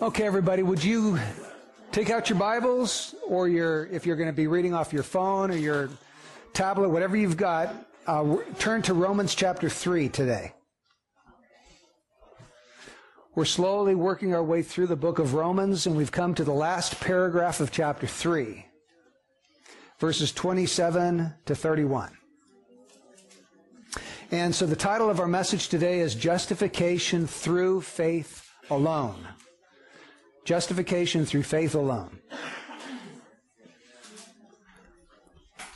Okay, everybody, would you take out your Bibles or your, if you're going to be reading off your phone or your tablet, whatever you've got, uh, turn to Romans chapter 3 today. We're slowly working our way through the book of Romans, and we've come to the last paragraph of chapter 3, verses 27 to 31. And so the title of our message today is Justification Through Faith Alone. Justification through faith alone.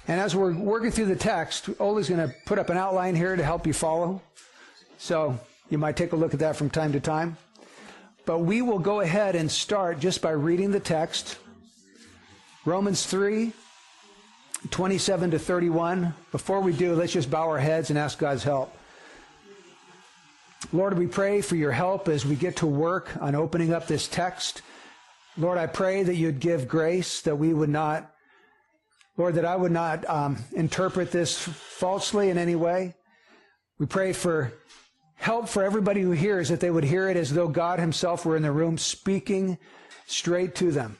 And as we're working through the text, Ole's going to put up an outline here to help you follow. So you might take a look at that from time to time. But we will go ahead and start just by reading the text. Romans 3, 27 to 31. Before we do, let's just bow our heads and ask God's help. Lord, we pray for your help as we get to work on opening up this text. Lord, I pray that you'd give grace, that we would not, Lord, that I would not um, interpret this falsely in any way. We pray for help for everybody who hears, that they would hear it as though God himself were in the room speaking straight to them.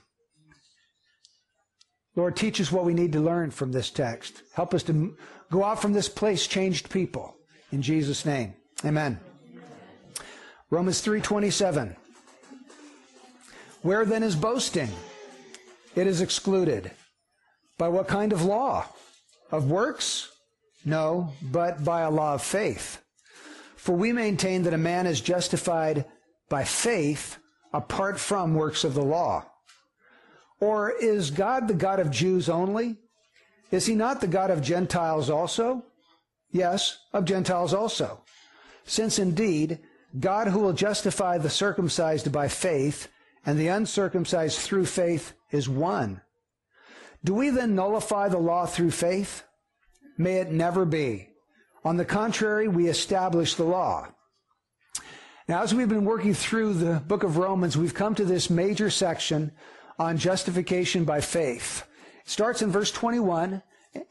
Lord, teach us what we need to learn from this text. Help us to go out from this place changed people. In Jesus' name. Amen. Romans 3:27. Where then is boasting? It is excluded. By what kind of law? Of works? No, but by a law of faith. For we maintain that a man is justified by faith apart from works of the law. Or is God the God of Jews only? Is he not the God of Gentiles also? Yes, of Gentiles also. Since indeed, God who will justify the circumcised by faith and the uncircumcised through faith is one. Do we then nullify the law through faith? May it never be. On the contrary, we establish the law. Now, as we've been working through the book of Romans, we've come to this major section on justification by faith. It starts in verse 21,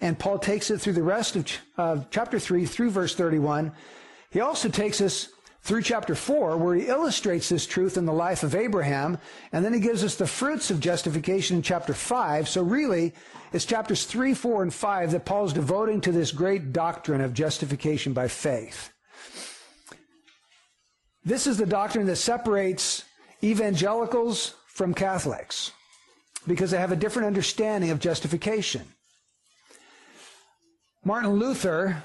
and Paul takes it through the rest of chapter 3 through verse 31. He also takes us through chapter 4, where he illustrates this truth in the life of Abraham, and then he gives us the fruits of justification in chapter 5. So really, it's chapters 3, 4, and 5 that Paul's devoting to this great doctrine of justification by faith. This is the doctrine that separates evangelicals from Catholics because they have a different understanding of justification. Martin Luther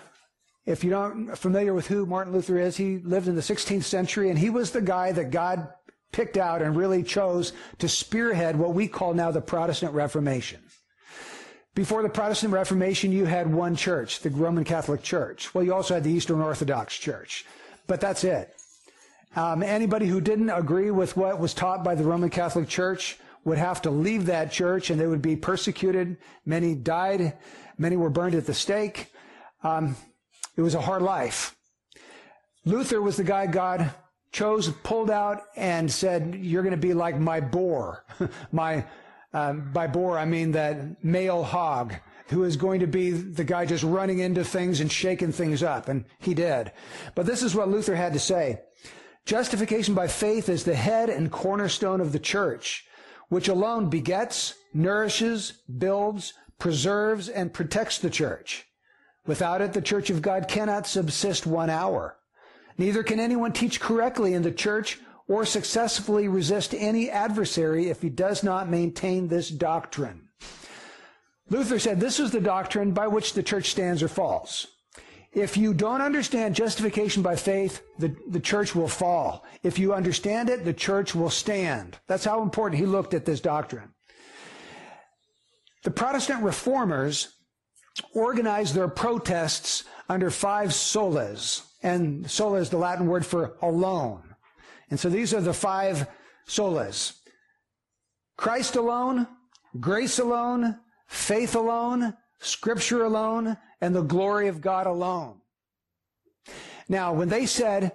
if you're not familiar with who Martin Luther is, he lived in the 16th century and he was the guy that God picked out and really chose to spearhead what we call now the Protestant Reformation. Before the Protestant Reformation, you had one church, the Roman Catholic Church. Well, you also had the Eastern Orthodox Church, but that's it. Um, anybody who didn't agree with what was taught by the Roman Catholic Church would have to leave that church and they would be persecuted. Many died. Many were burned at the stake. Um, it was a hard life. Luther was the guy God chose, pulled out, and said, You're going to be like my boar. my, um, by boar, I mean that male hog who is going to be the guy just running into things and shaking things up. And he did. But this is what Luther had to say. Justification by faith is the head and cornerstone of the church, which alone begets, nourishes, builds, preserves, and protects the church. Without it, the church of God cannot subsist one hour. Neither can anyone teach correctly in the church or successfully resist any adversary if he does not maintain this doctrine. Luther said this is the doctrine by which the church stands or falls. If you don't understand justification by faith, the, the church will fall. If you understand it, the church will stand. That's how important he looked at this doctrine. The Protestant reformers organized their protests under five solas. And sola is the Latin word for alone. And so these are the five solas. Christ alone, grace alone, faith alone, scripture alone, and the glory of God alone. Now, when they said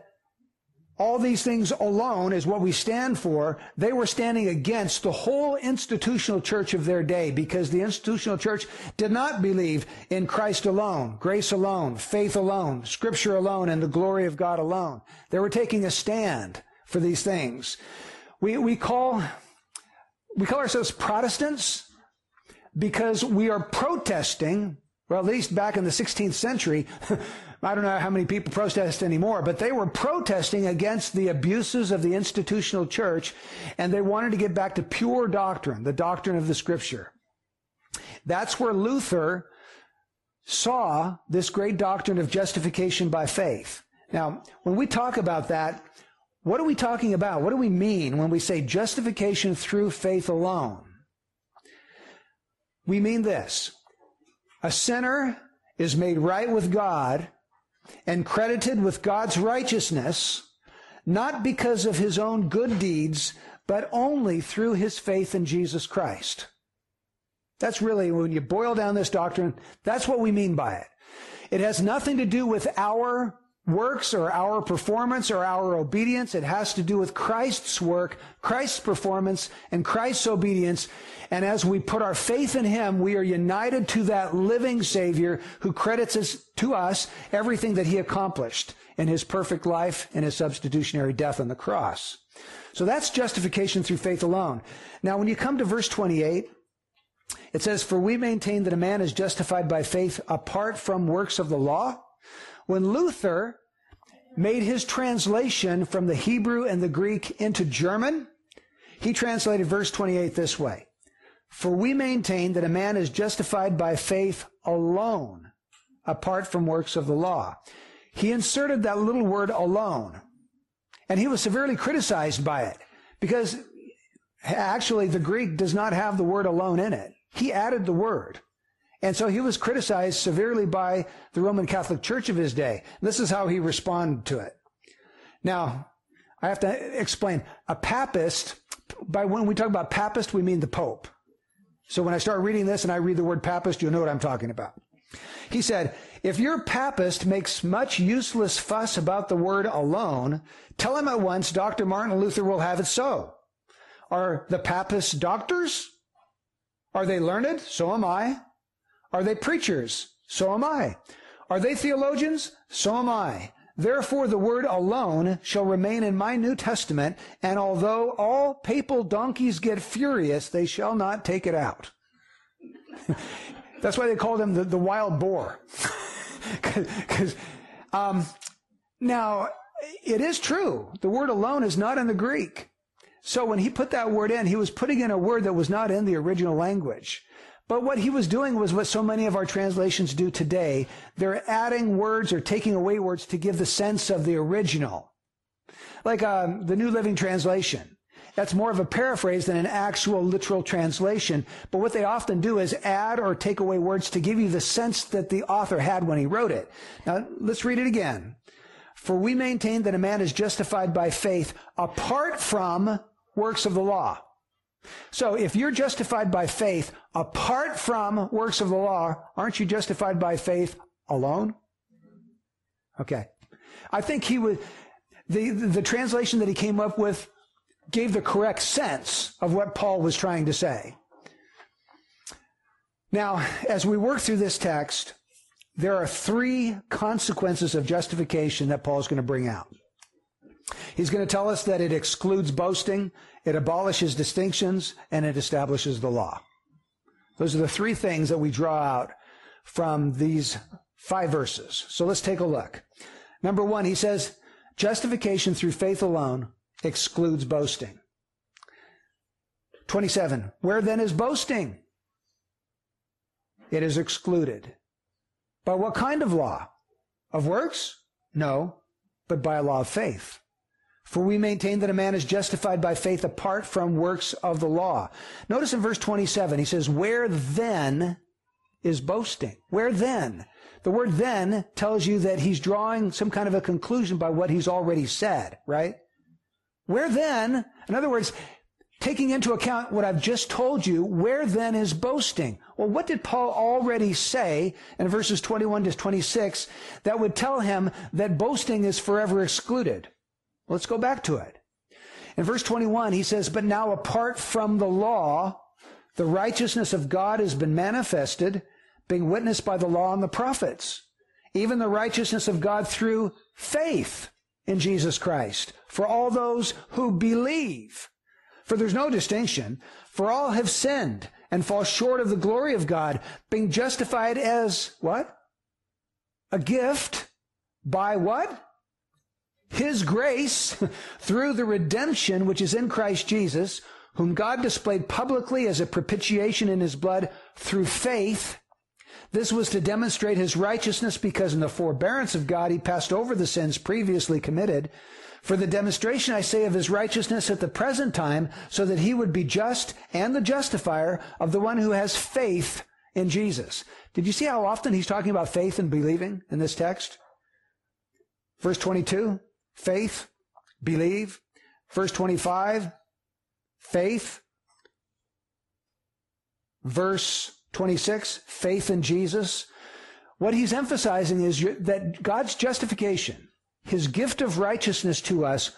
all these things alone is what we stand for, they were standing against the whole institutional church of their day because the institutional church did not believe in Christ alone, grace alone, faith alone, scripture alone, and the glory of God alone. They were taking a stand for these things. We, we call, we call ourselves Protestants because we are protesting, well, at least back in the 16th century, I don't know how many people protest anymore, but they were protesting against the abuses of the institutional church, and they wanted to get back to pure doctrine, the doctrine of the scripture. That's where Luther saw this great doctrine of justification by faith. Now, when we talk about that, what are we talking about? What do we mean when we say justification through faith alone? We mean this. A sinner is made right with God and credited with God's righteousness, not because of his own good deeds, but only through his faith in Jesus Christ. That's really, when you boil down this doctrine, that's what we mean by it. It has nothing to do with our works or our performance or our obedience. It has to do with Christ's work, Christ's performance, and Christ's obedience. And as we put our faith in Him, we are united to that living Savior who credits us, to us everything that He accomplished in His perfect life and His substitutionary death on the cross. So that's justification through faith alone. Now, when you come to verse 28, it says, For we maintain that a man is justified by faith apart from works of the law. When Luther made his translation from the Hebrew and the Greek into German, he translated verse 28 this way. For we maintain that a man is justified by faith alone, apart from works of the law. He inserted that little word alone. And he was severely criticized by it because actually the Greek does not have the word alone in it. He added the word. And so he was criticized severely by the Roman Catholic Church of his day. This is how he responded to it. Now, I have to explain. A papist, by when we talk about papist, we mean the Pope. So when I start reading this and I read the word papist, you'll know what I'm talking about. He said, if your papist makes much useless fuss about the word alone, tell him at once Dr. Martin Luther will have it so. Are the papists doctors? Are they learned? So am I. Are they preachers? So am I. Are they theologians? So am I. Therefore, the word alone shall remain in my New Testament, and although all papal donkeys get furious, they shall not take it out. That's why they called him the, the wild boar. Because um, now it is true. The word alone is not in the Greek. So when he put that word in, he was putting in a word that was not in the original language. But what he was doing was what so many of our translations do today. They're adding words or taking away words to give the sense of the original. Like um, the New Living Translation. That's more of a paraphrase than an actual literal translation. But what they often do is add or take away words to give you the sense that the author had when he wrote it. Now, let's read it again. For we maintain that a man is justified by faith apart from works of the law. So if you're justified by faith apart from works of the law, aren't you justified by faith alone? Okay. I think he would, the, the translation that he came up with gave the correct sense of what Paul was trying to say. Now, as we work through this text, there are three consequences of justification that Paul is going to bring out. He's going to tell us that it excludes boasting, it abolishes distinctions, and it establishes the law. Those are the three things that we draw out from these five verses. So let's take a look. Number one, he says, justification through faith alone excludes boasting. 27. Where then is boasting? It is excluded. By what kind of law? Of works? No, but by a law of faith. For we maintain that a man is justified by faith apart from works of the law. Notice in verse 27, he says, Where then is boasting? Where then? The word then tells you that he's drawing some kind of a conclusion by what he's already said, right? Where then, in other words, taking into account what I've just told you, where then is boasting? Well, what did Paul already say in verses 21 to 26 that would tell him that boasting is forever excluded? Let's go back to it. In verse 21, he says, But now apart from the law, the righteousness of God has been manifested, being witnessed by the law and the prophets, even the righteousness of God through faith in Jesus Christ, for all those who believe. For there's no distinction, for all have sinned and fall short of the glory of God, being justified as what? A gift by what? His grace through the redemption which is in Christ Jesus, whom God displayed publicly as a propitiation in his blood through faith. This was to demonstrate his righteousness because in the forbearance of God he passed over the sins previously committed for the demonstration, I say, of his righteousness at the present time, so that he would be just and the justifier of the one who has faith in Jesus. Did you see how often he's talking about faith and believing in this text? Verse 22, faith, believe. Verse 25, faith. Verse 26, faith in Jesus. What he's emphasizing is that God's justification his gift of righteousness to us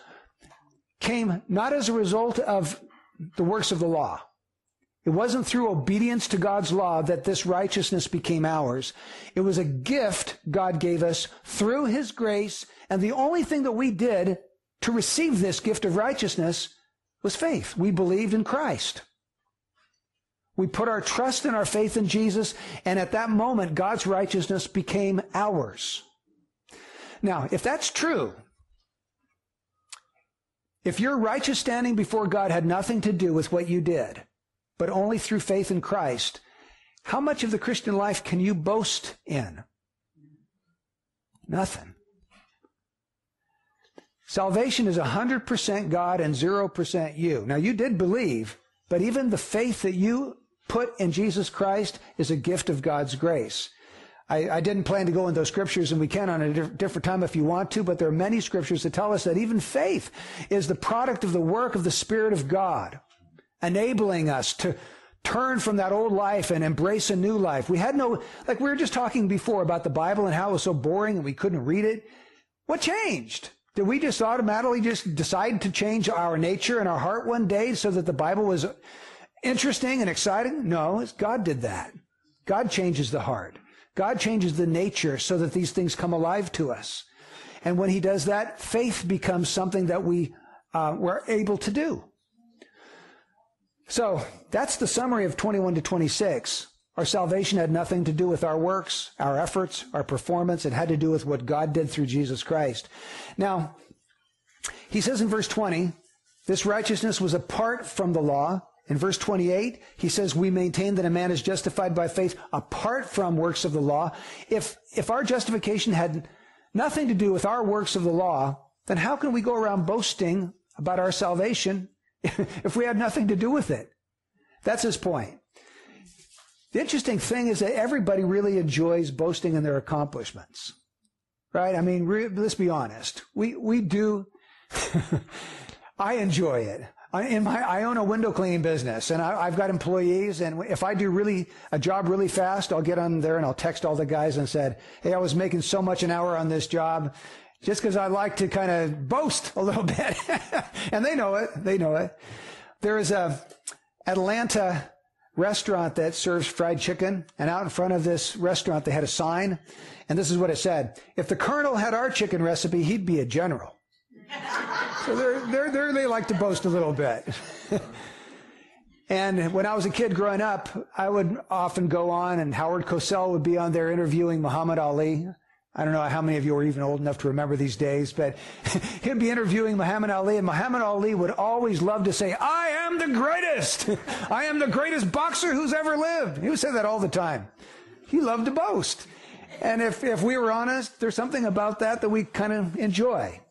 came not as a result of the works of the law. It wasn't through obedience to God's law that this righteousness became ours. It was a gift God gave us through His grace, and the only thing that we did to receive this gift of righteousness was faith. We believed in Christ. We put our trust and our faith in Jesus, and at that moment, God's righteousness became ours. Now, if that's true, if your righteous standing before God had nothing to do with what you did, but only through faith in Christ, how much of the Christian life can you boast in? Nothing. Salvation is 100% God and 0% you. Now, you did believe, but even the faith that you put in Jesus Christ is a gift of God's grace. I, I, didn't plan to go into those scriptures, and we can on a different time if you want to, but there are many scriptures that tell us that even faith is the product of the work of the Spirit of God, enabling us to turn from that old life and embrace a new life. We had no, like we were just talking before about the Bible and how it was so boring and we couldn't read it. What changed? Did we just automatically just decide to change our nature and our heart one day so that the Bible was interesting and exciting? No, God did that. God changes the heart. God changes the nature so that these things come alive to us. And when he does that, faith becomes something that we uh, were able to do. So that's the summary of 21 to 26. Our salvation had nothing to do with our works, our efforts, our performance. It had to do with what God did through Jesus Christ. Now, he says in verse 20, this righteousness was apart from the law, in verse 28, he says, we maintain that a man is justified by faith apart from works of the law. If, if our justification had nothing to do with our works of the law, then how can we go around boasting about our salvation if we had nothing to do with it? That's his point. The interesting thing is that everybody really enjoys boasting in their accomplishments. Right? I mean, re- let's be honest. We, we do, I enjoy it in my, I own a window cleaning business and I, have got employees. And if I do really a job really fast, I'll get on there and I'll text all the guys and said, Hey, I was making so much an hour on this job just because I like to kind of boast a little bit. and they know it. They know it. There is a Atlanta restaurant that serves fried chicken. And out in front of this restaurant, they had a sign. And this is what it said. If the colonel had our chicken recipe, he'd be a general. So they're, they're, they're, they like to boast a little bit. and when I was a kid growing up, I would often go on and Howard Cosell would be on there interviewing Muhammad Ali. I don't know how many of you are even old enough to remember these days, but he'd be interviewing Muhammad Ali, and Muhammad Ali would always love to say, I am the greatest. I am the greatest boxer who's ever lived. He would say that all the time. He loved to boast. And if, if we were honest, there's something about that that we kind of enjoy.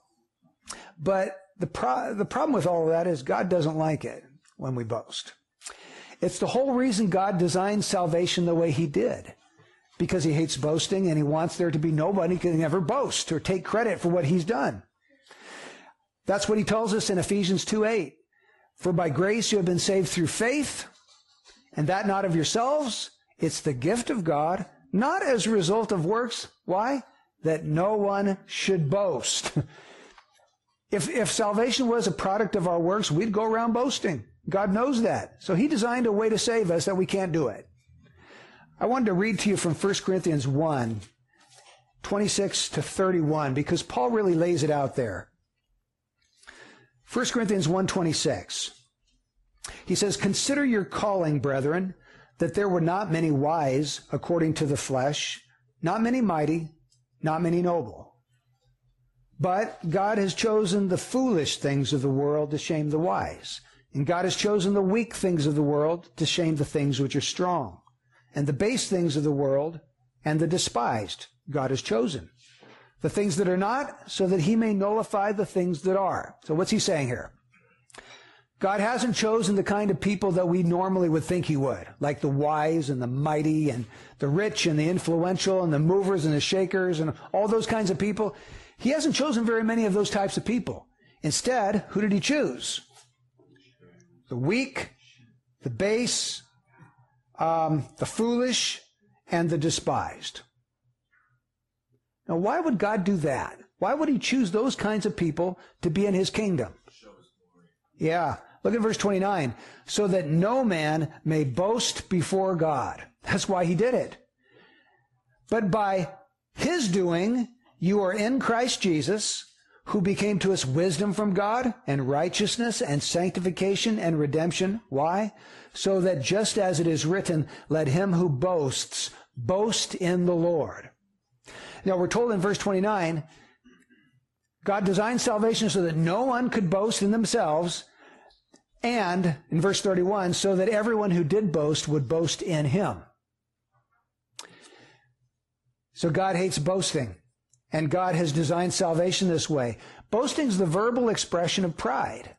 But the, pro- the problem with all of that is God doesn't like it when we boast. It's the whole reason God designed salvation the way he did. Because he hates boasting and he wants there to be nobody can ever boast or take credit for what he's done. That's what he tells us in Ephesians 2 8. For by grace you have been saved through faith, and that not of yourselves. It's the gift of God, not as a result of works. Why? That no one should boast. If, if salvation was a product of our works, we'd go around boasting. God knows that. So he designed a way to save us that we can't do it. I wanted to read to you from 1 Corinthians 1, 26 to 31, because Paul really lays it out there. 1 Corinthians 1, 26. He says, Consider your calling, brethren, that there were not many wise according to the flesh, not many mighty, not many noble. But God has chosen the foolish things of the world to shame the wise. And God has chosen the weak things of the world to shame the things which are strong. And the base things of the world and the despised God has chosen. The things that are not, so that he may nullify the things that are. So what's he saying here? God hasn't chosen the kind of people that we normally would think he would, like the wise and the mighty and the rich and the influential and the movers and the shakers and all those kinds of people. He hasn't chosen very many of those types of people. Instead, who did he choose? The weak, the base, um, the foolish, and the despised. Now, why would God do that? Why would he choose those kinds of people to be in his kingdom? Yeah. Look at verse 29. So that no man may boast before God. That's why he did it. But by his doing, you are in Christ Jesus, who became to us wisdom from God and righteousness and sanctification and redemption. Why? So that just as it is written, let him who boasts boast in the Lord. Now we're told in verse 29, God designed salvation so that no one could boast in themselves, and in verse 31, so that everyone who did boast would boast in him. So God hates boasting, and God has designed salvation this way. Boasting is the verbal expression of pride.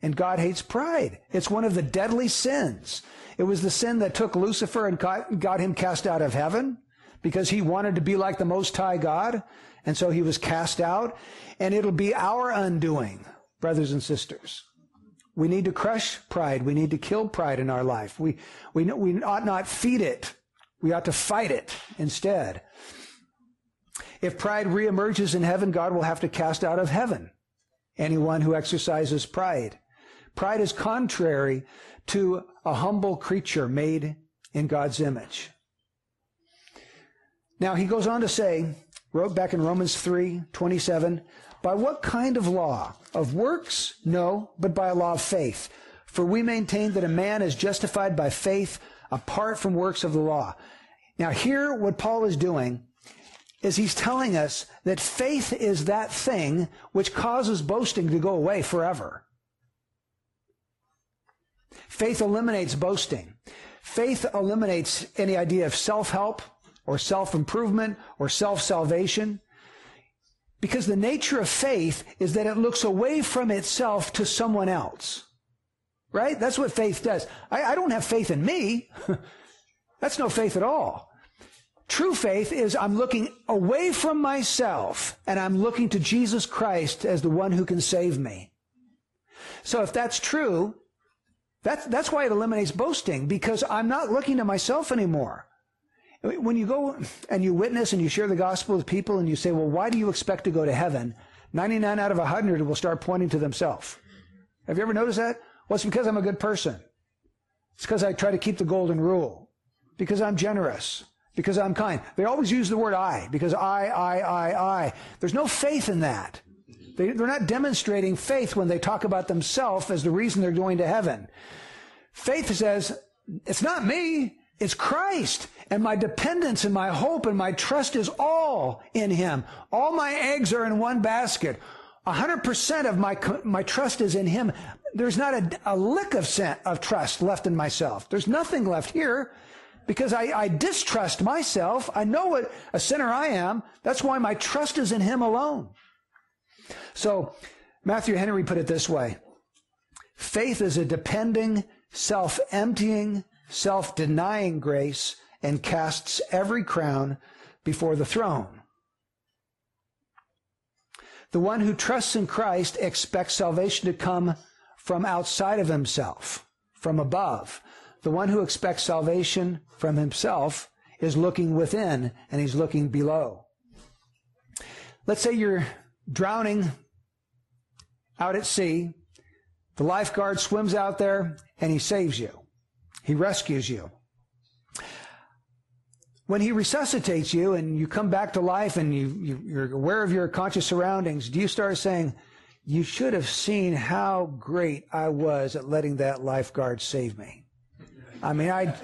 And God hates pride. It's one of the deadly sins. It was the sin that took Lucifer and got him cast out of heaven because he wanted to be like the Most High God. And so he was cast out. And it'll be our undoing, brothers and sisters. We need to crush pride. We need to kill pride in our life. We, we, we ought not feed it. We ought to fight it instead. If pride reemerges in heaven, God will have to cast out of heaven anyone who exercises pride. Pride is contrary to a humble creature made in God's image. Now he goes on to say, wrote back in Romans 3, 27, by what kind of law? Of works? No, but by a law of faith. For we maintain that a man is justified by faith apart from works of the law. Now here, what Paul is doing is he's telling us that faith is that thing which causes boasting to go away forever. Faith eliminates boasting. Faith eliminates any idea of self-help or self-improvement or self-salvation. Because the nature of faith is that it looks away from itself to someone else. Right? That's what faith does. I, I don't have faith in me. That's no faith at all. True faith is I'm looking away from myself and I'm looking to Jesus Christ as the one who can save me. So if that's true, that's, that's why it eliminates boasting because I'm not looking to myself anymore. When you go and you witness and you share the gospel with people and you say, well, why do you expect to go to heaven? 99 out of 100 will start pointing to themselves. Have you ever noticed that? Well, it's because I'm a good person. It's because I try to keep the golden rule. Because I'm generous. Because I'm kind. They always use the word I. Because I, I, I, I. There's no faith in that. They, they're not demonstrating faith when they talk about themselves as the reason they're going to heaven. Faith says, it's not me. It's Christ. And my dependence and my hope and my trust is all in Him. All my eggs are in one basket. A hundred percent of my, my trust is in Him. There's not a, a lick of, cent, of trust left in myself. There's nothing left here because I, I distrust myself. I know what a sinner I am. That's why my trust is in Him alone. So Matthew Henry put it this way. Faith is a depending, self-emptying, self-denying grace and casts every crown before the throne. The one who trusts in Christ expects salvation to come from outside of himself, from above. The one who expects salvation from himself is looking within and he's looking below. Let's say you're drowning out at sea. The lifeguard swims out there and he saves you. He rescues you. When he resuscitates you and you come back to life and you, you, are aware of your conscious surroundings, do you start saying, you should have seen how great I was at letting that lifeguard save me. I mean, I,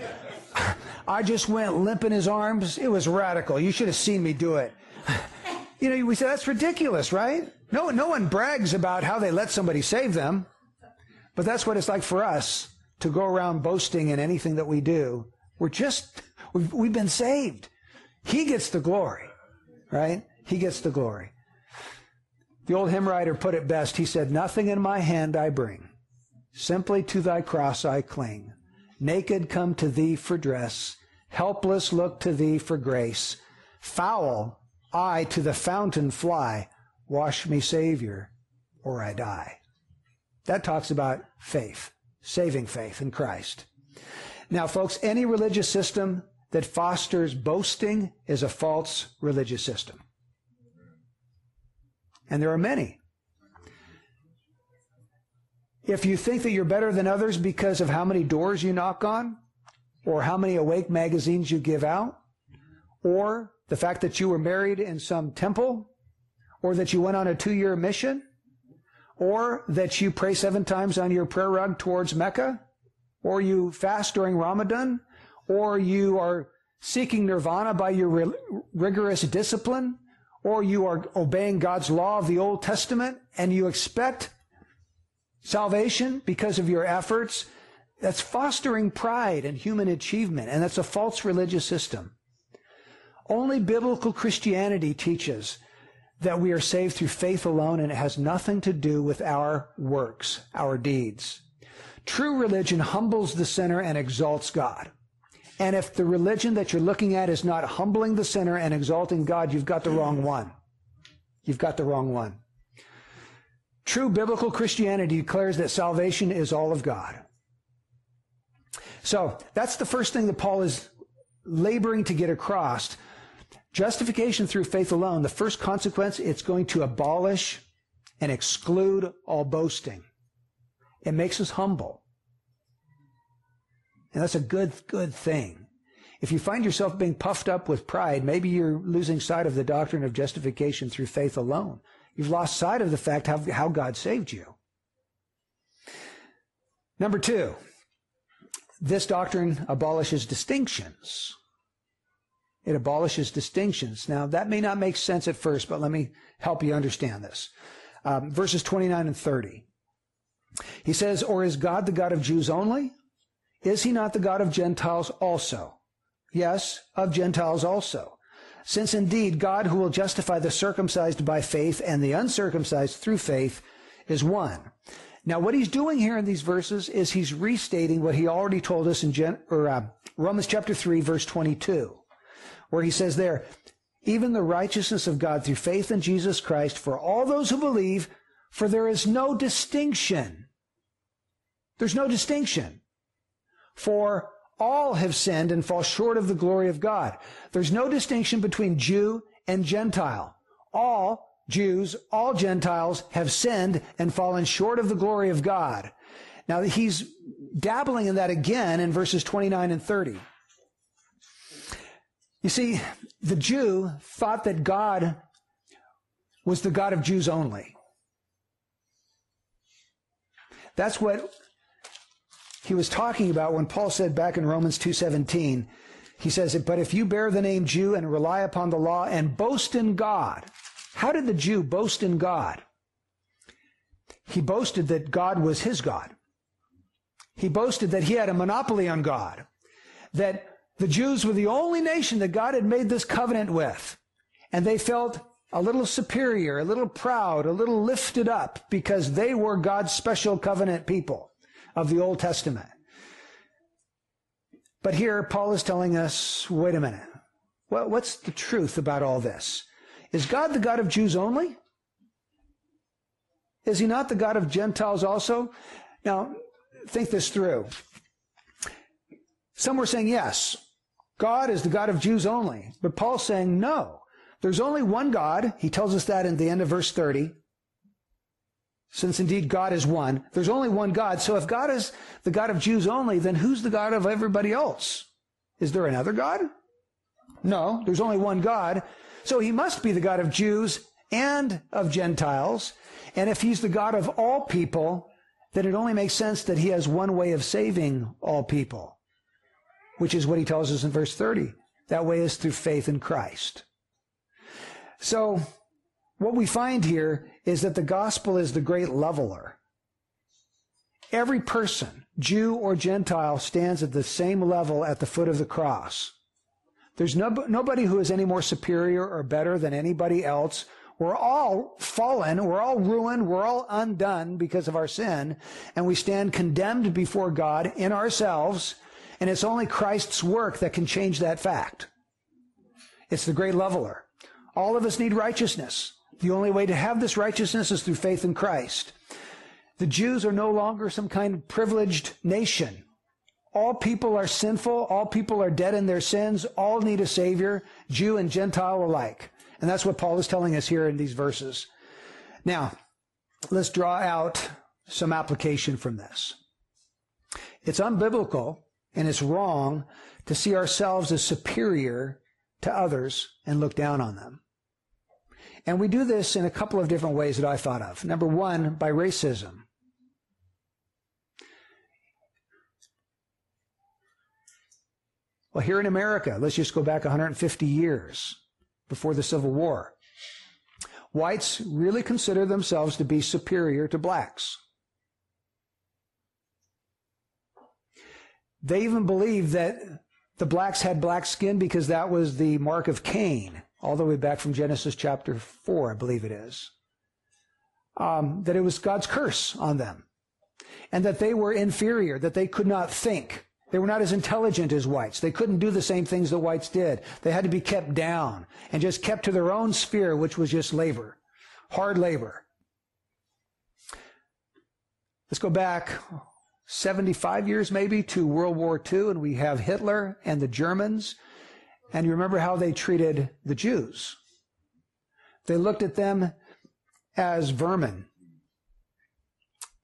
I just went limp in his arms. It was radical. You should have seen me do it. You know, we say that's ridiculous, right? No, no one brags about how they let somebody save them. But that's what it's like for us to go around boasting in anything that we do. We're just, we've, we've been saved. He gets the glory, right? He gets the glory. The old hymn writer put it best. He said, Nothing in my hand I bring. Simply to thy cross I cling. Naked come to thee for dress. Helpless look to thee for grace. Foul I to the fountain fly. Wash me, Savior, or I die. That talks about faith, saving faith in Christ. Now, folks, any religious system that fosters boasting is a false religious system. And there are many. If you think that you're better than others because of how many doors you knock on, or how many awake magazines you give out, or the fact that you were married in some temple, or that you went on a two year mission, or that you pray seven times on your prayer rug towards Mecca, or you fast during Ramadan, or you are seeking nirvana by your rigorous discipline, or you are obeying God's law of the Old Testament and you expect salvation because of your efforts, that's fostering pride and human achievement, and that's a false religious system. Only biblical Christianity teaches that we are saved through faith alone, and it has nothing to do with our works, our deeds. True religion humbles the sinner and exalts God. And if the religion that you're looking at is not humbling the sinner and exalting God, you've got the wrong one. You've got the wrong one. True biblical Christianity declares that salvation is all of God. So that's the first thing that Paul is laboring to get across. Justification through faith alone, the first consequence, it's going to abolish and exclude all boasting. It makes us humble. And that's a good, good thing. If you find yourself being puffed up with pride, maybe you're losing sight of the doctrine of justification through faith alone. You've lost sight of the fact how, how God saved you. Number two, this doctrine abolishes distinctions. It abolishes distinctions. Now, that may not make sense at first, but let me help you understand this. Um, verses 29 and 30. He says, Or is God the God of Jews only? Is he not the God of Gentiles also? Yes, of Gentiles also. Since indeed God who will justify the circumcised by faith and the uncircumcised through faith is one. Now, what he's doing here in these verses is he's restating what he already told us in Gen- or, uh, Romans chapter 3, verse 22, where he says there, even the righteousness of God through faith in Jesus Christ for all those who believe, for there is no distinction. There's no distinction. For all have sinned and fall short of the glory of God. There's no distinction between Jew and Gentile. All Jews, all Gentiles have sinned and fallen short of the glory of God. Now he's dabbling in that again in verses 29 and 30. You see, the Jew thought that God was the God of Jews only. That's what he was talking about when Paul said back in Romans 2:17, he says, "But if you bear the name Jew and rely upon the law and boast in God." How did the Jew boast in God? He boasted that God was his God. He boasted that he had a monopoly on God. That the Jews were the only nation that God had made this covenant with. And they felt a little superior, a little proud, a little lifted up because they were God's special covenant people of the Old Testament. But here, Paul is telling us wait a minute. Well, what's the truth about all this? Is God the God of Jews only? Is he not the God of Gentiles also? Now, think this through. Some were saying yes, God is the God of Jews only. But Paul's saying no. There's only one God. He tells us that in the end of verse 30 since indeed God is one. There's only one God. So if God is the God of Jews only, then who's the God of everybody else? Is there another God? No, there's only one God. So he must be the God of Jews and of Gentiles. And if he's the God of all people, then it only makes sense that he has one way of saving all people, which is what he tells us in verse 30. That way is through faith in Christ. So, what we find here is that the gospel is the great leveler. Every person, Jew or Gentile, stands at the same level at the foot of the cross. There's no, nobody who is any more superior or better than anybody else. We're all fallen. We're all ruined. We're all undone because of our sin. And we stand condemned before God in ourselves. And it's only Christ's work that can change that fact. It's the great leveler. All of us need righteousness. The only way to have this righteousness is through faith in Christ. The Jews are no longer some kind of privileged nation. All people are sinful. All people are dead in their sins. All need a Savior, Jew and Gentile alike. And that's what Paul is telling us here in these verses. Now, let's draw out some application from this. It's unbiblical and it's wrong to see ourselves as superior to others and look down on them. And we do this in a couple of different ways that I thought of. Number one, by racism. Well, here in America, let's just go back 150 years before the Civil War. Whites really consider themselves to be superior to blacks. They even believed that the blacks had black skin because that was the mark of Cain, all the way back from Genesis chapter 4, I believe it is. Um, that it was God's curse on them. And that they were inferior, that they could not think, they were not as intelligent as whites. They couldn't do the same things the whites did. They had to be kept down and just kept to their own sphere, which was just labor, hard labor. Let's go back 75 years maybe to World War II, and we have Hitler and the Germans. And you remember how they treated the Jews. They looked at them as vermin.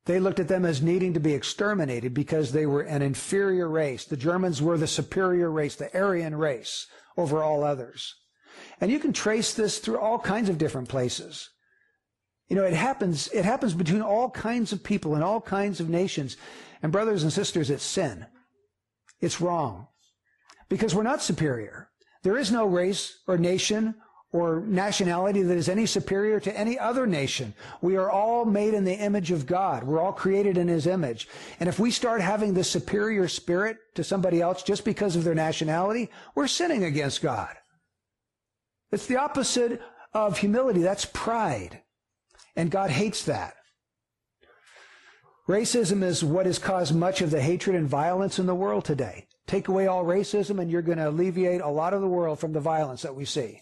They looked at them as needing to be exterminated because they were an inferior race. The Germans were the superior race, the Aryan race over all others. And you can trace this through all kinds of different places. You know, it happens, it happens between all kinds of people and all kinds of nations. And brothers and sisters, it's sin. It's wrong. Because we're not superior. There is no race or nation or nationality that is any superior to any other nation. We are all made in the image of God. We're all created in His image. And if we start having this superior spirit to somebody else just because of their nationality, we're sinning against God. It's the opposite of humility. That's pride. And God hates that. Racism is what has caused much of the hatred and violence in the world today. Take away all racism and you're going to alleviate a lot of the world from the violence that we see.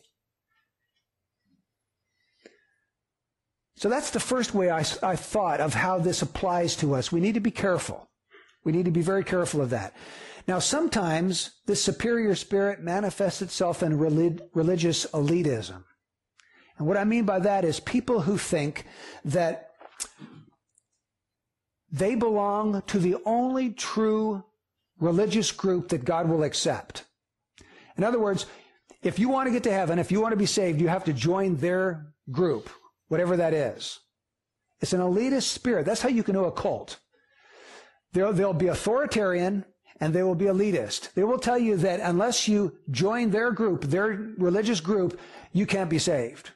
So that's the first way I, I thought of how this applies to us. We need to be careful. We need to be very careful of that. Now, sometimes this superior spirit manifests itself in relig- religious elitism. And what I mean by that is people who think that they belong to the only true religious group that God will accept. In other words, if you want to get to heaven, if you want to be saved, you have to join their group, whatever that is. It's an elitist spirit. That's how you can know a cult. They'll, they'll be authoritarian and they will be elitist. They will tell you that unless you join their group, their religious group, you can't be saved.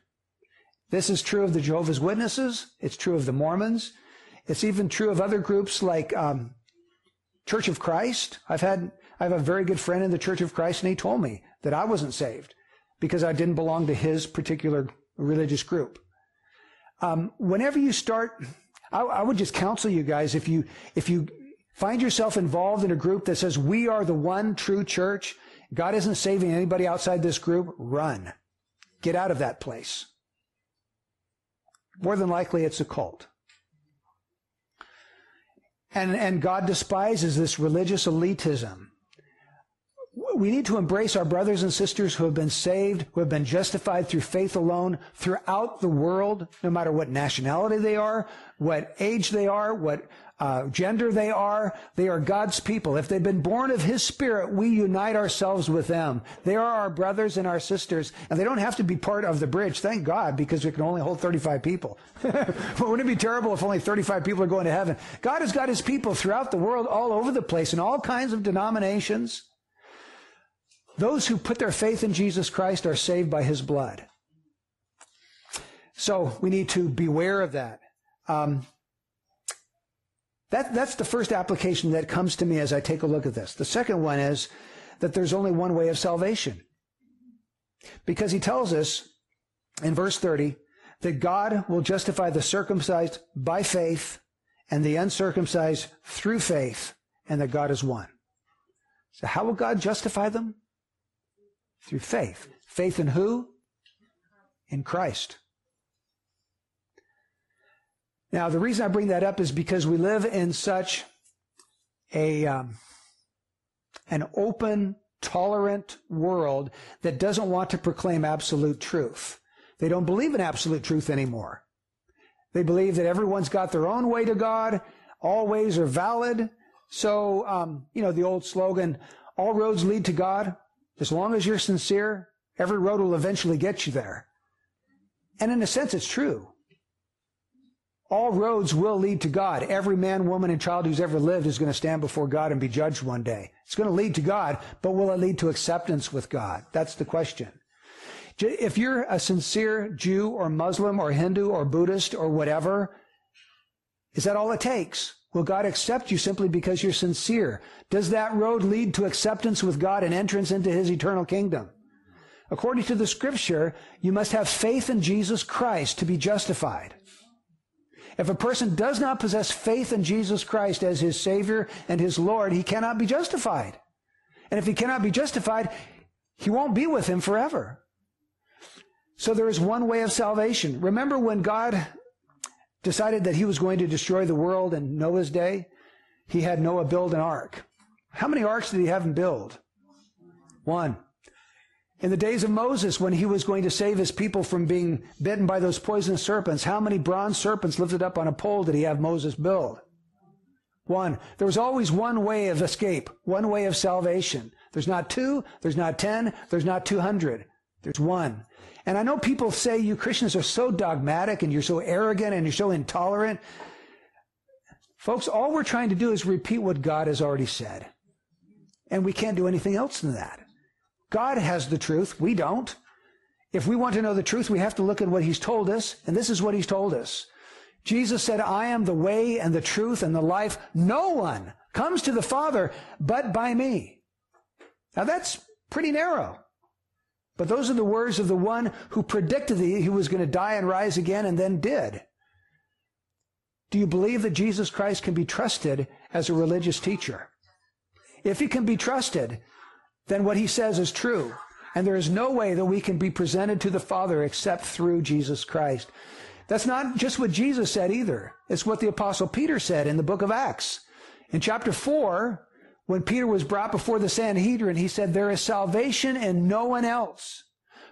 This is true of the Jehovah's Witnesses. It's true of the Mormons. It's even true of other groups like um, Church of Christ. I've had I have a very good friend in the Church of Christ, and he told me that I wasn't saved because I didn't belong to his particular religious group. Um, whenever you start, I, I would just counsel you guys if you if you find yourself involved in a group that says we are the one true church, God isn't saving anybody outside this group, run. Get out of that place. More than likely, it's a cult. And, and God despises this religious elitism. We need to embrace our brothers and sisters who have been saved, who have been justified through faith alone throughout the world, no matter what nationality they are, what age they are, what uh, gender they are. They are God's people. If they've been born of His Spirit, we unite ourselves with them. They are our brothers and our sisters, and they don't have to be part of the bridge. Thank God, because we can only hold 35 people. But wouldn't it be terrible if only 35 people are going to heaven? God has got His people throughout the world, all over the place, in all kinds of denominations. Those who put their faith in Jesus Christ are saved by His blood. So we need to beware of that. Um, that, that's the first application that comes to me as I take a look at this. The second one is that there's only one way of salvation. Because he tells us in verse 30 that God will justify the circumcised by faith and the uncircumcised through faith, and that God is one. So how will God justify them? Through faith. Faith in who? In Christ. Now, the reason I bring that up is because we live in such a um, an open, tolerant world that doesn't want to proclaim absolute truth. They don't believe in absolute truth anymore. They believe that everyone's got their own way to God. All ways are valid. So, um, you know, the old slogan, all roads lead to God. As long as you're sincere, every road will eventually get you there. And in a sense, it's true all roads will lead to God. Every man, woman, and child who's ever lived is going to stand before God and be judged one day. It's going to lead to God, but will it lead to acceptance with God? That's the question. If you're a sincere Jew or Muslim or Hindu or Buddhist or whatever, is that all it takes? Will God accept you simply because you're sincere? Does that road lead to acceptance with God and entrance into his eternal kingdom? According to the scripture, you must have faith in Jesus Christ to be justified. If a person does not possess faith in Jesus Christ as his Savior and his Lord, he cannot be justified. And if he cannot be justified, he won't be with him forever. So there is one way of salvation. Remember when God decided that he was going to destroy the world in Noah's day? He had Noah build an ark. How many arks did he have him build? One. In the days of Moses, when he was going to save his people from being bitten by those poisonous serpents, how many bronze serpents lifted up on a pole did he have Moses build? One. There was always one way of escape, one way of salvation. There's not two, there's not ten, there's not 200. There's one. And I know people say you Christians are so dogmatic and you're so arrogant and you're so intolerant. Folks, all we're trying to do is repeat what God has already said. And we can't do anything else than that. God has the truth. We don't. If we want to know the truth, we have to look at what he's told us, and this is what he's told us. Jesus said, I am the way and the truth and the life. No one comes to the Father but by me. Now that's pretty narrow. But those are the words of the one who predicted that he was going to die and rise again and then did. Do you believe that Jesus Christ can be trusted as a religious teacher? If he can be trusted, then what he says is true. And there is no way that we can be presented to the Father except through Jesus Christ. That's not just what Jesus said either. It's what the apostle Peter said in the book of Acts. In chapter 4, when Peter was brought before the Sanhedrin, he said, there is salvation in no one else.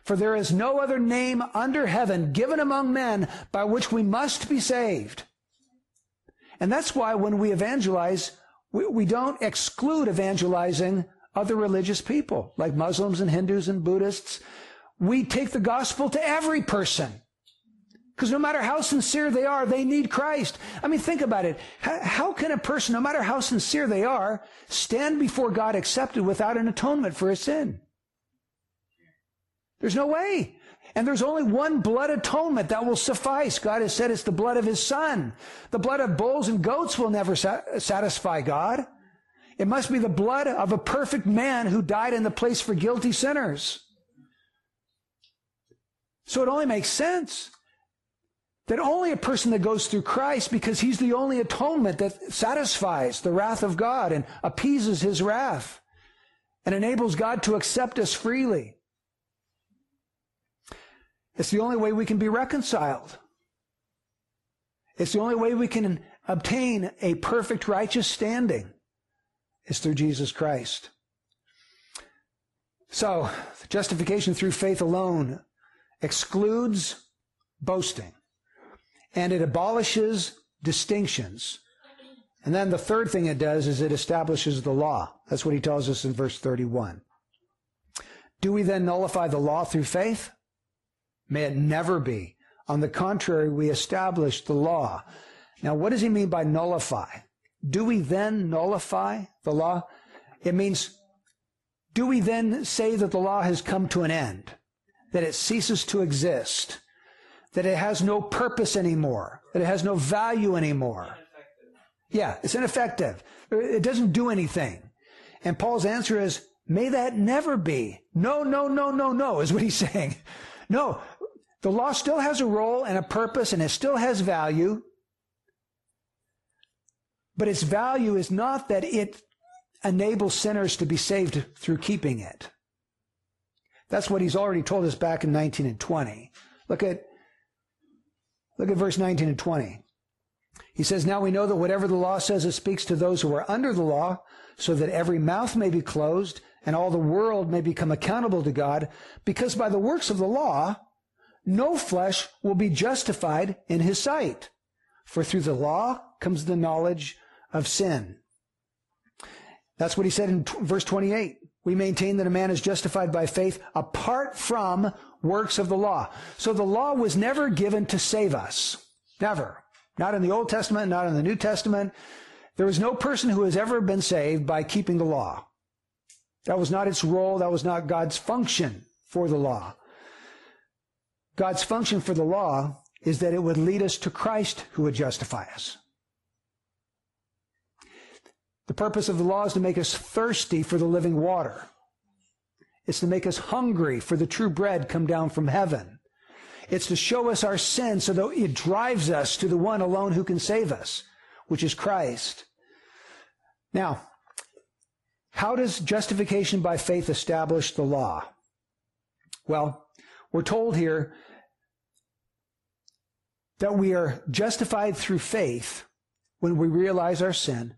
For there is no other name under heaven given among men by which we must be saved. And that's why when we evangelize, we, we don't exclude evangelizing other religious people, like Muslims and Hindus and Buddhists. We take the gospel to every person. Because no matter how sincere they are, they need Christ. I mean, think about it. How, can a person, no matter how sincere they are, stand before God accepted without an atonement for a sin? There's no way. And there's only one blood atonement that will suffice. God has said it's the blood of his son. The blood of bulls and goats will never sa- satisfy God. It must be the blood of a perfect man who died in the place for guilty sinners. So it only makes sense that only a person that goes through Christ, because he's the only atonement that satisfies the wrath of God and appeases his wrath and enables God to accept us freely. It's the only way we can be reconciled. It's the only way we can obtain a perfect righteous standing is through Jesus Christ. So, justification through faith alone excludes boasting and it abolishes distinctions And then the third thing it does is it establishes the law. That's what he tells us in verse 31. Do we then nullify the law through faith? May it never be. On the contrary, we establish the law. Now, what does he mean by nullify? Do we then nullify the law? It means, do we then say that the law has come to an end? That it ceases to exist? That it has no purpose anymore? That it has no value anymore? Yeah, it's ineffective. It doesn't do anything. And Paul's answer is, may that never be. No, no, no, no, no, is what he's saying. No, the law still has a role and a purpose and it still has value. But its value is not that it enables sinners to be saved through keeping it. That's what he's already told us back in 19 and 20. Look at, look at verse 19 and 20. He says, Now we know that whatever the law says, it speaks to those who are under the law, so that every mouth may be closed and all the world may become accountable to God, because by the works of the law, no flesh will be justified in his sight. For through the law comes the knowledge of sin. That's what he said in t- verse 28. We maintain that a man is justified by faith apart from works of the law. So the law was never given to save us. Never. Not in the Old Testament, not in the New Testament. There was no person who has ever been saved by keeping the law. That was not its role. That was not God's function for the law. God's function for the law is that it would lead us to Christ who would justify us. The purpose of the law is to make us thirsty for the living water. It's to make us hungry for the true bread come down from heaven. It's to show us our sin so that it drives us to the one alone who can save us, which is Christ. Now, how does justification by faith establish the law? Well, we're told here that we are justified through faith when we realize our sin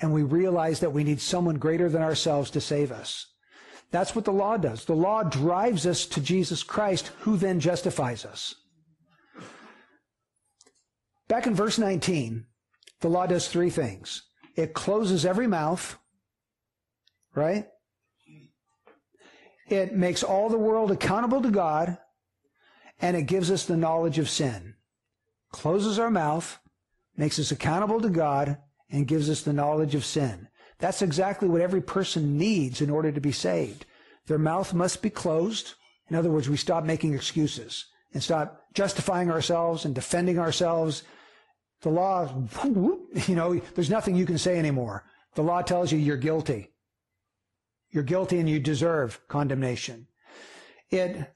and we realize that we need someone greater than ourselves to save us. That's what the law does. The law drives us to Jesus Christ, who then justifies us. Back in verse 19, the law does three things. It closes every mouth, right? It makes all the world accountable to God, and it gives us the knowledge of sin. Closes our mouth, makes us accountable to God, and gives us the knowledge of sin. That's exactly what every person needs in order to be saved. Their mouth must be closed. In other words, we stop making excuses and stop justifying ourselves and defending ourselves. The law, you know, there's nothing you can say anymore. The law tells you you're guilty. You're guilty and you deserve condemnation. It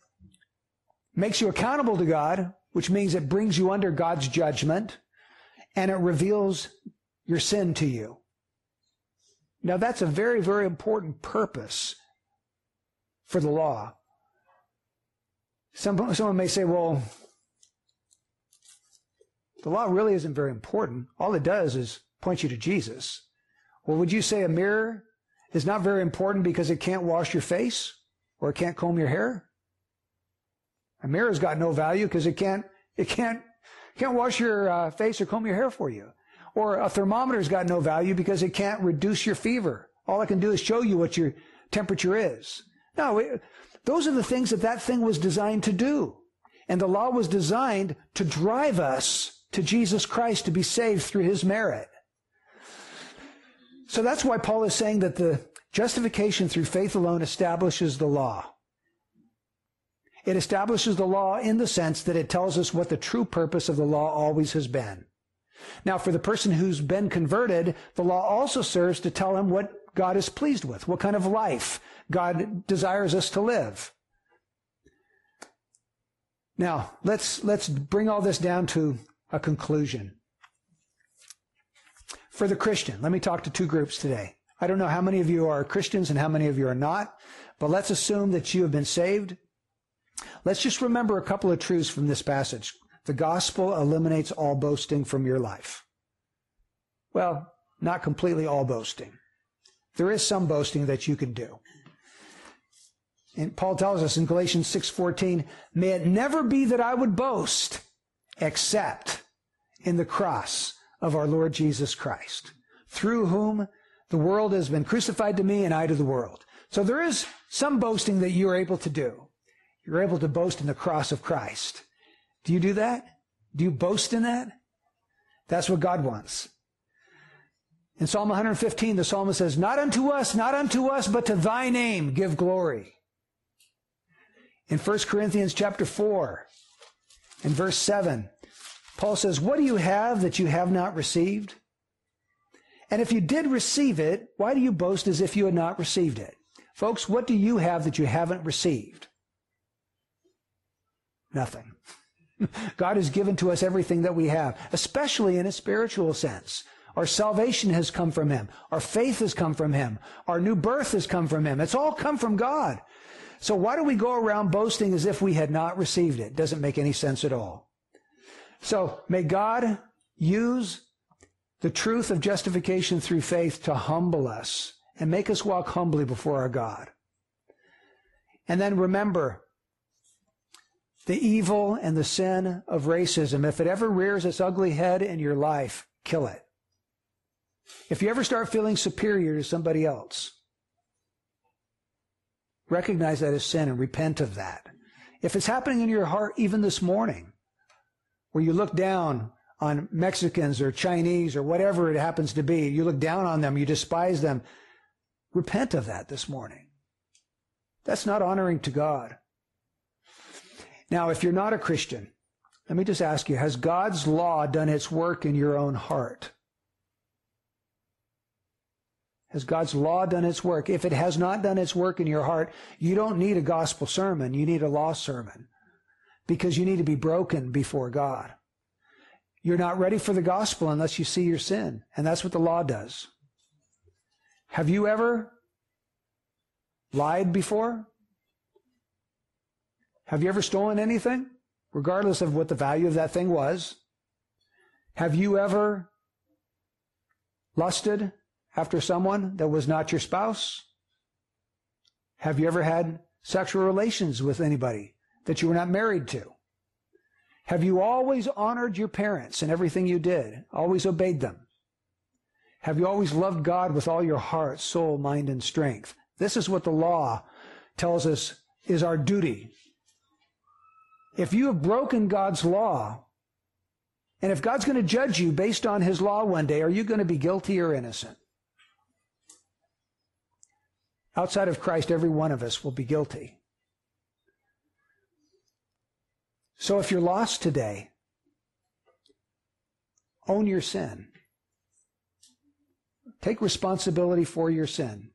makes you accountable to God, which means it brings you under God's judgment and it reveals your sin to you. Now that's a very, very important purpose for the law. Some, someone may say, well, the law really isn't very important. All it does is point you to Jesus. Well, would you say a mirror is not very important because it can't wash your face or it can't comb your hair? A mirror's got no value because it can't, it can't, can't wash your uh, face or comb your hair for you. Or a thermometer's got no value because it can't reduce your fever. All it can do is show you what your temperature is. No, it, those are the things that that thing was designed to do. And the law was designed to drive us to Jesus Christ to be saved through his merit. So that's why Paul is saying that the justification through faith alone establishes the law. It establishes the law in the sense that it tells us what the true purpose of the law always has been. Now, for the person who's been converted, the law also serves to tell him what God is pleased with, what kind of life God desires us to live. Now, let's, let's bring all this down to a conclusion. For the Christian, let me talk to two groups today. I don't know how many of you are Christians and how many of you are not, but let's assume that you have been saved. Let's just remember a couple of truths from this passage. The gospel eliminates all boasting from your life. Well, not completely all boasting. There is some boasting that you can do. And Paul tells us in Galatians 6:14, "May it never be that I would boast except in the cross of our Lord Jesus Christ, through whom the world has been crucified to me and I to the world. So there is some boasting that you are able to do. You're able to boast in the cross of Christ. Do you do that? Do you boast in that? That's what God wants. In Psalm 115, the psalmist says, Not unto us, not unto us, but to thy name give glory. In 1 Corinthians chapter 4, in verse 7, Paul says, What do you have that you have not received? And if you did receive it, why do you boast as if you had not received it? Folks, what do you have that you haven't received? Nothing. God has given to us everything that we have, especially in a spiritual sense. Our salvation has come from Him. Our faith has come from Him. Our new birth has come from Him. It's all come from God. So why do we go around boasting as if we had not received it? Doesn't make any sense at all. So may God use the truth of justification through faith to humble us and make us walk humbly before our God. And then remember the evil and the sin of racism. If it ever rears its ugly head in your life, kill it. If you ever start feeling superior to somebody else, recognize that as sin and repent of that. If it's happening in your heart even this morning, where you look down on Mexicans or Chinese or whatever it happens to be, you look down on them, you despise them, repent of that this morning. That's not honoring to God. Now, if you're not a Christian, let me just ask you, has God's law done its work in your own heart? Has God's law done its work? If it has not done its work in your heart, you don't need a gospel sermon. You need a law sermon because you need to be broken before God. You're not ready for the gospel unless you see your sin. And that's what the law does. Have you ever lied before? Have you ever stolen anything? Regardless of what the value of that thing was. Have you ever lusted after someone that was not your spouse? Have you ever had sexual relations with anybody that you were not married to? Have you always honored your parents in everything you did? Always obeyed them? Have you always loved God with all your heart, soul, mind, and strength? This is what the law tells us is our duty. If you have broken God's law, and if God's going to judge you based on his law one day, are you going to be guilty or innocent? Outside of Christ, every one of us will be guilty. So if you're lost today, own your sin. Take responsibility for your sin.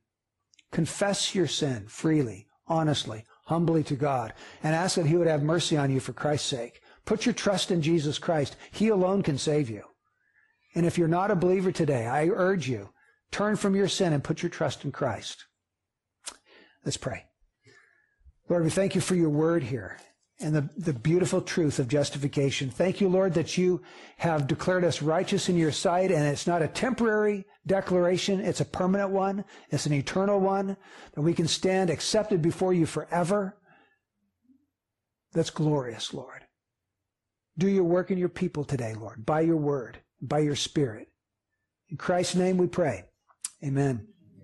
Confess your sin freely, honestly, humbly to God, and ask that He would have mercy on you for Christ's sake. Put your trust in Jesus Christ. He alone can save you. And if you're not a believer today, I urge you, turn from your sin and put your trust in Christ. Let's pray. Lord, we thank you for your word here and the, the beautiful truth of justification. Thank you, Lord, that you have declared us righteous in your sight, and it's not a temporary declaration, it's a permanent one, it's an eternal one, that we can stand accepted before you forever. That's glorious, Lord. Do your work in your people today, Lord, by your word, by your spirit. In Christ's name we pray. Amen.